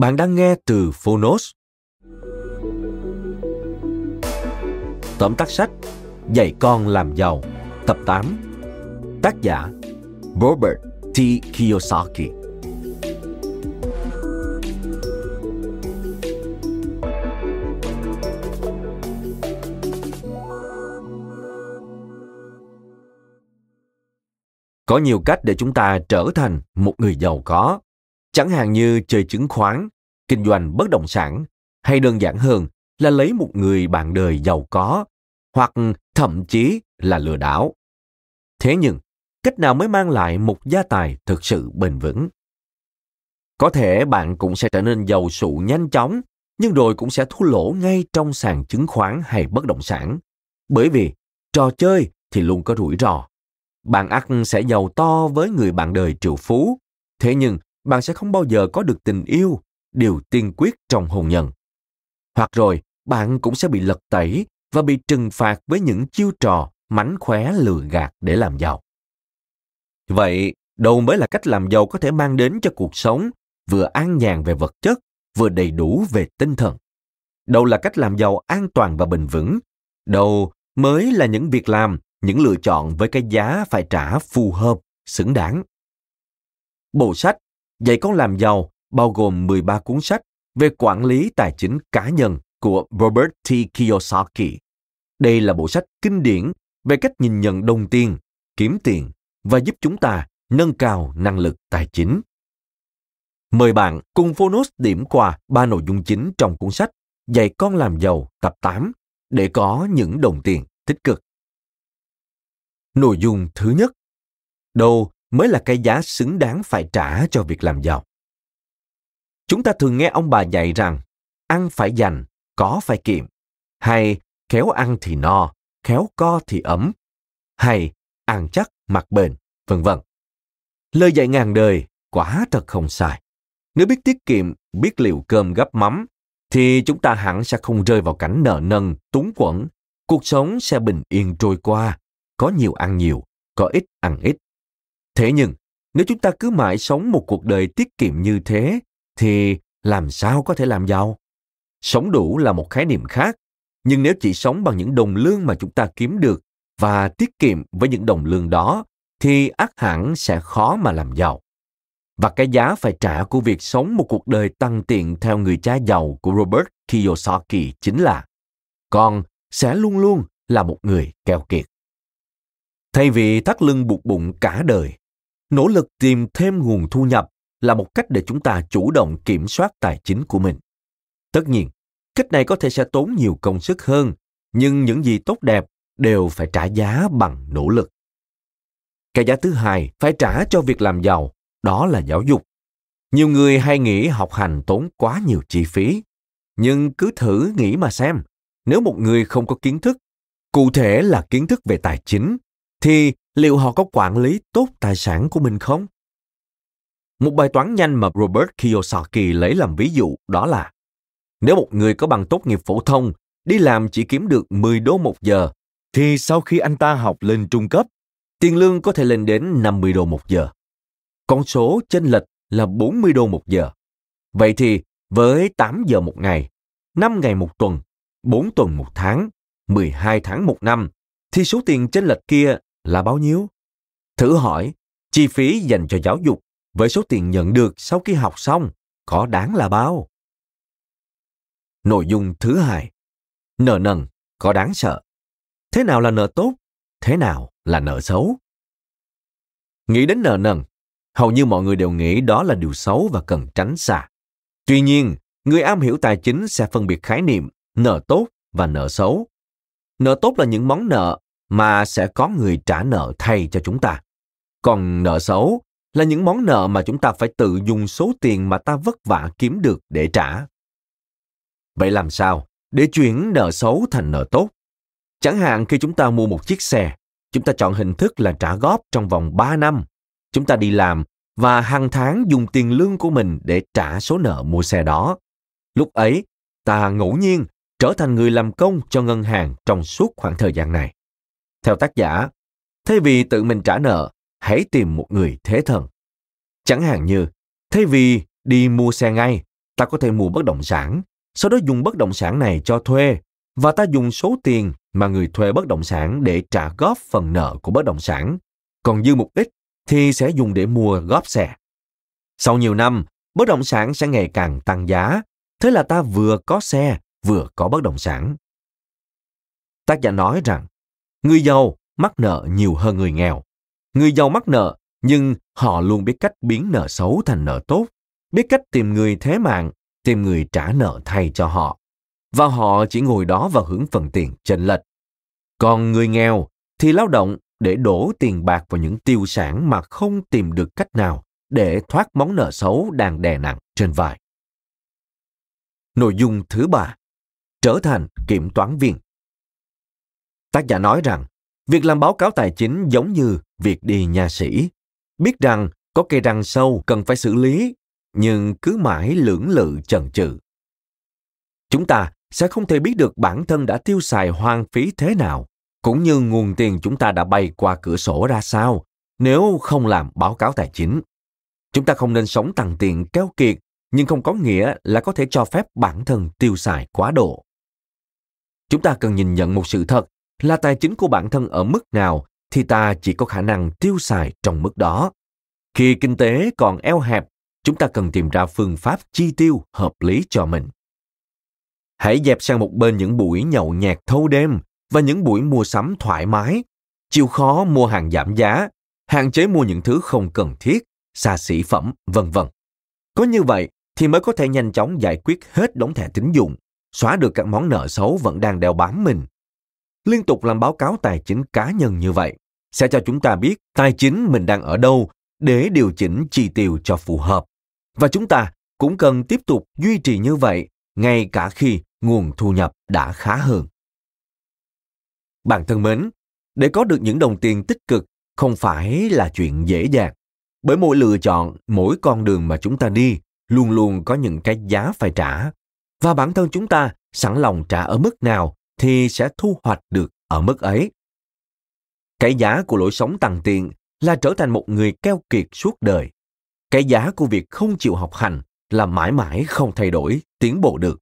Bạn đang nghe từ Phonos. Tóm tắt sách, Dạy con làm giàu, Tập 8 Tác giả, Robert T. Kiyosaki Có nhiều cách để chúng ta trở thành một người giàu có chẳng hạn như chơi chứng khoán, kinh doanh bất động sản, hay đơn giản hơn là lấy một người bạn đời giàu có, hoặc thậm chí là lừa đảo. Thế nhưng, cách nào mới mang lại một gia tài thực sự bền vững? Có thể bạn cũng sẽ trở nên giàu sụ nhanh chóng, nhưng rồi cũng sẽ thua lỗ ngay trong sàn chứng khoán hay bất động sản. Bởi vì trò chơi thì luôn có rủi ro. Bạn ắt sẽ giàu to với người bạn đời triệu phú, thế nhưng bạn sẽ không bao giờ có được tình yêu, điều tiên quyết trong hôn nhân. Hoặc rồi, bạn cũng sẽ bị lật tẩy và bị trừng phạt với những chiêu trò mánh khóe lừa gạt để làm giàu. Vậy, đâu mới là cách làm giàu có thể mang đến cho cuộc sống vừa an nhàn về vật chất, vừa đầy đủ về tinh thần? Đâu là cách làm giàu an toàn và bền vững? Đâu mới là những việc làm, những lựa chọn với cái giá phải trả phù hợp, xứng đáng? Bộ sách Dạy con làm giàu bao gồm 13 cuốn sách về quản lý tài chính cá nhân của Robert T. Kiyosaki. Đây là bộ sách kinh điển về cách nhìn nhận đồng tiền, kiếm tiền và giúp chúng ta nâng cao năng lực tài chính. Mời bạn cùng Phonos điểm qua ba nội dung chính trong cuốn sách Dạy con làm giàu tập 8 để có những đồng tiền tích cực. Nội dung thứ nhất, đâu mới là cái giá xứng đáng phải trả cho việc làm giàu. Chúng ta thường nghe ông bà dạy rằng ăn phải dành, có phải kiệm, hay khéo ăn thì no, khéo co thì ấm, hay ăn chắc mặc bền, vân vân. Lời dạy ngàn đời quả thật không sai. Nếu biết tiết kiệm, biết liệu cơm gấp mắm, thì chúng ta hẳn sẽ không rơi vào cảnh nợ nần, túng quẫn. Cuộc sống sẽ bình yên trôi qua, có nhiều ăn nhiều, có ít ăn ít. Thế nhưng, nếu chúng ta cứ mãi sống một cuộc đời tiết kiệm như thế, thì làm sao có thể làm giàu? Sống đủ là một khái niệm khác, nhưng nếu chỉ sống bằng những đồng lương mà chúng ta kiếm được và tiết kiệm với những đồng lương đó, thì ác hẳn sẽ khó mà làm giàu. Và cái giá phải trả của việc sống một cuộc đời tăng tiện theo người cha giàu của Robert Kiyosaki chính là con sẽ luôn luôn là một người keo kiệt. Thay vì thắt lưng buộc bụng cả đời, nỗ lực tìm thêm nguồn thu nhập là một cách để chúng ta chủ động kiểm soát tài chính của mình. Tất nhiên, cách này có thể sẽ tốn nhiều công sức hơn, nhưng những gì tốt đẹp đều phải trả giá bằng nỗ lực. Cái giá thứ hai phải trả cho việc làm giàu, đó là giáo dục. Nhiều người hay nghĩ học hành tốn quá nhiều chi phí, nhưng cứ thử nghĩ mà xem, nếu một người không có kiến thức, cụ thể là kiến thức về tài chính, thì liệu họ có quản lý tốt tài sản của mình không? Một bài toán nhanh mà Robert Kiyosaki lấy làm ví dụ đó là nếu một người có bằng tốt nghiệp phổ thông đi làm chỉ kiếm được 10 đô một giờ, thì sau khi anh ta học lên trung cấp, tiền lương có thể lên đến 50 đô một giờ. Con số chênh lệch là 40 đô một giờ. Vậy thì với 8 giờ một ngày, 5 ngày một tuần, 4 tuần một tháng, 12 tháng một năm, thì số tiền chênh lệch kia là bao nhiêu? Thử hỏi, chi phí dành cho giáo dục với số tiền nhận được sau khi học xong có đáng là bao? Nội dung thứ hai, nợ nần có đáng sợ. Thế nào là nợ tốt? Thế nào là nợ xấu? Nghĩ đến nợ nần, hầu như mọi người đều nghĩ đó là điều xấu và cần tránh xa. Tuy nhiên, người am hiểu tài chính sẽ phân biệt khái niệm nợ tốt và nợ xấu. Nợ tốt là những món nợ mà sẽ có người trả nợ thay cho chúng ta. Còn nợ xấu là những món nợ mà chúng ta phải tự dùng số tiền mà ta vất vả kiếm được để trả. Vậy làm sao để chuyển nợ xấu thành nợ tốt? Chẳng hạn khi chúng ta mua một chiếc xe, chúng ta chọn hình thức là trả góp trong vòng 3 năm. Chúng ta đi làm và hàng tháng dùng tiền lương của mình để trả số nợ mua xe đó. Lúc ấy, ta ngẫu nhiên trở thành người làm công cho ngân hàng trong suốt khoảng thời gian này. Theo tác giả, thay vì tự mình trả nợ, hãy tìm một người thế thần. Chẳng hạn như, thay vì đi mua xe ngay, ta có thể mua bất động sản, sau đó dùng bất động sản này cho thuê và ta dùng số tiền mà người thuê bất động sản để trả góp phần nợ của bất động sản, còn dư một ít thì sẽ dùng để mua góp xe. Sau nhiều năm, bất động sản sẽ ngày càng tăng giá, thế là ta vừa có xe, vừa có bất động sản. Tác giả nói rằng, người giàu mắc nợ nhiều hơn người nghèo. Người giàu mắc nợ, nhưng họ luôn biết cách biến nợ xấu thành nợ tốt, biết cách tìm người thế mạng, tìm người trả nợ thay cho họ. Và họ chỉ ngồi đó và hưởng phần tiền chênh lệch. Còn người nghèo thì lao động để đổ tiền bạc vào những tiêu sản mà không tìm được cách nào để thoát món nợ xấu đang đè nặng trên vai. Nội dung thứ ba, trở thành kiểm toán viên. Tác giả nói rằng, việc làm báo cáo tài chính giống như việc đi nhà sĩ. Biết rằng có cây răng sâu cần phải xử lý, nhưng cứ mãi lưỡng lự chần chừ. Chúng ta sẽ không thể biết được bản thân đã tiêu xài hoang phí thế nào, cũng như nguồn tiền chúng ta đã bay qua cửa sổ ra sao nếu không làm báo cáo tài chính. Chúng ta không nên sống tăng tiền keo kiệt, nhưng không có nghĩa là có thể cho phép bản thân tiêu xài quá độ. Chúng ta cần nhìn nhận một sự thật là tài chính của bản thân ở mức nào thì ta chỉ có khả năng tiêu xài trong mức đó. Khi kinh tế còn eo hẹp, chúng ta cần tìm ra phương pháp chi tiêu hợp lý cho mình. Hãy dẹp sang một bên những buổi nhậu nhẹt thâu đêm và những buổi mua sắm thoải mái, chịu khó mua hàng giảm giá, hạn chế mua những thứ không cần thiết, xa xỉ phẩm, vân vân. Có như vậy thì mới có thể nhanh chóng giải quyết hết đống thẻ tín dụng, xóa được các món nợ xấu vẫn đang đeo bám mình. Liên tục làm báo cáo tài chính cá nhân như vậy sẽ cho chúng ta biết tài chính mình đang ở đâu để điều chỉnh chi tiêu cho phù hợp. Và chúng ta cũng cần tiếp tục duy trì như vậy ngay cả khi nguồn thu nhập đã khá hơn. Bạn thân mến, để có được những đồng tiền tích cực không phải là chuyện dễ dàng. Bởi mỗi lựa chọn, mỗi con đường mà chúng ta đi luôn luôn có những cái giá phải trả. Và bản thân chúng ta sẵn lòng trả ở mức nào thì sẽ thu hoạch được ở mức ấy. Cái giá của lối sống tăng tiền là trở thành một người keo kiệt suốt đời. Cái giá của việc không chịu học hành là mãi mãi không thay đổi, tiến bộ được.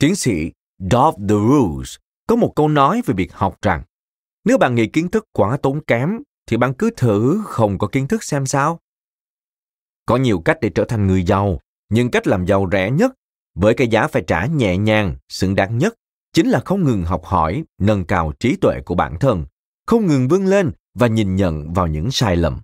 Tiến sĩ Dov the Rules có một câu nói về việc học rằng nếu bạn nghĩ kiến thức quá tốn kém thì bạn cứ thử không có kiến thức xem sao. Có nhiều cách để trở thành người giàu, nhưng cách làm giàu rẻ nhất với cái giá phải trả nhẹ nhàng, xứng đáng nhất chính là không ngừng học hỏi, nâng cao trí tuệ của bản thân, không ngừng vươn lên và nhìn nhận vào những sai lầm.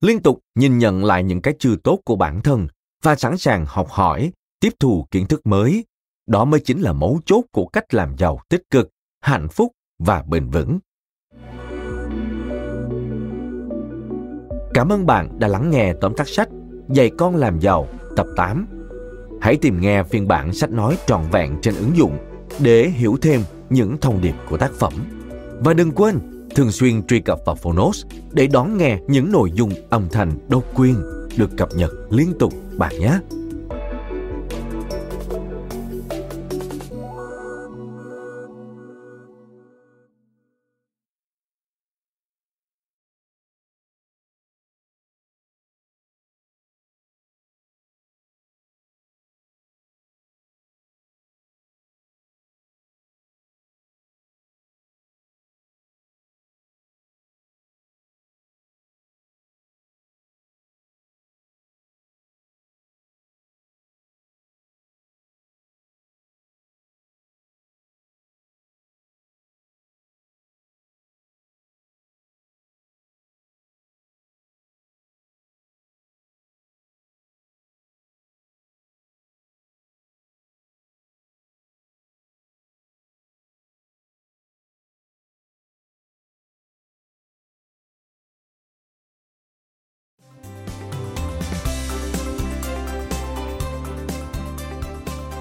Liên tục nhìn nhận lại những cái chưa tốt của bản thân và sẵn sàng học hỏi, tiếp thu kiến thức mới. Đó mới chính là mấu chốt của cách làm giàu tích cực, hạnh phúc và bền vững. Cảm ơn bạn đã lắng nghe tóm tắt sách Dạy con làm giàu tập 8. Hãy tìm nghe phiên bản sách nói trọn vẹn trên ứng dụng để hiểu thêm những thông điệp của tác phẩm. Và đừng quên thường xuyên truy cập vào Phonos để đón nghe những nội dung âm thanh độc quyền được cập nhật liên tục bạn nhé.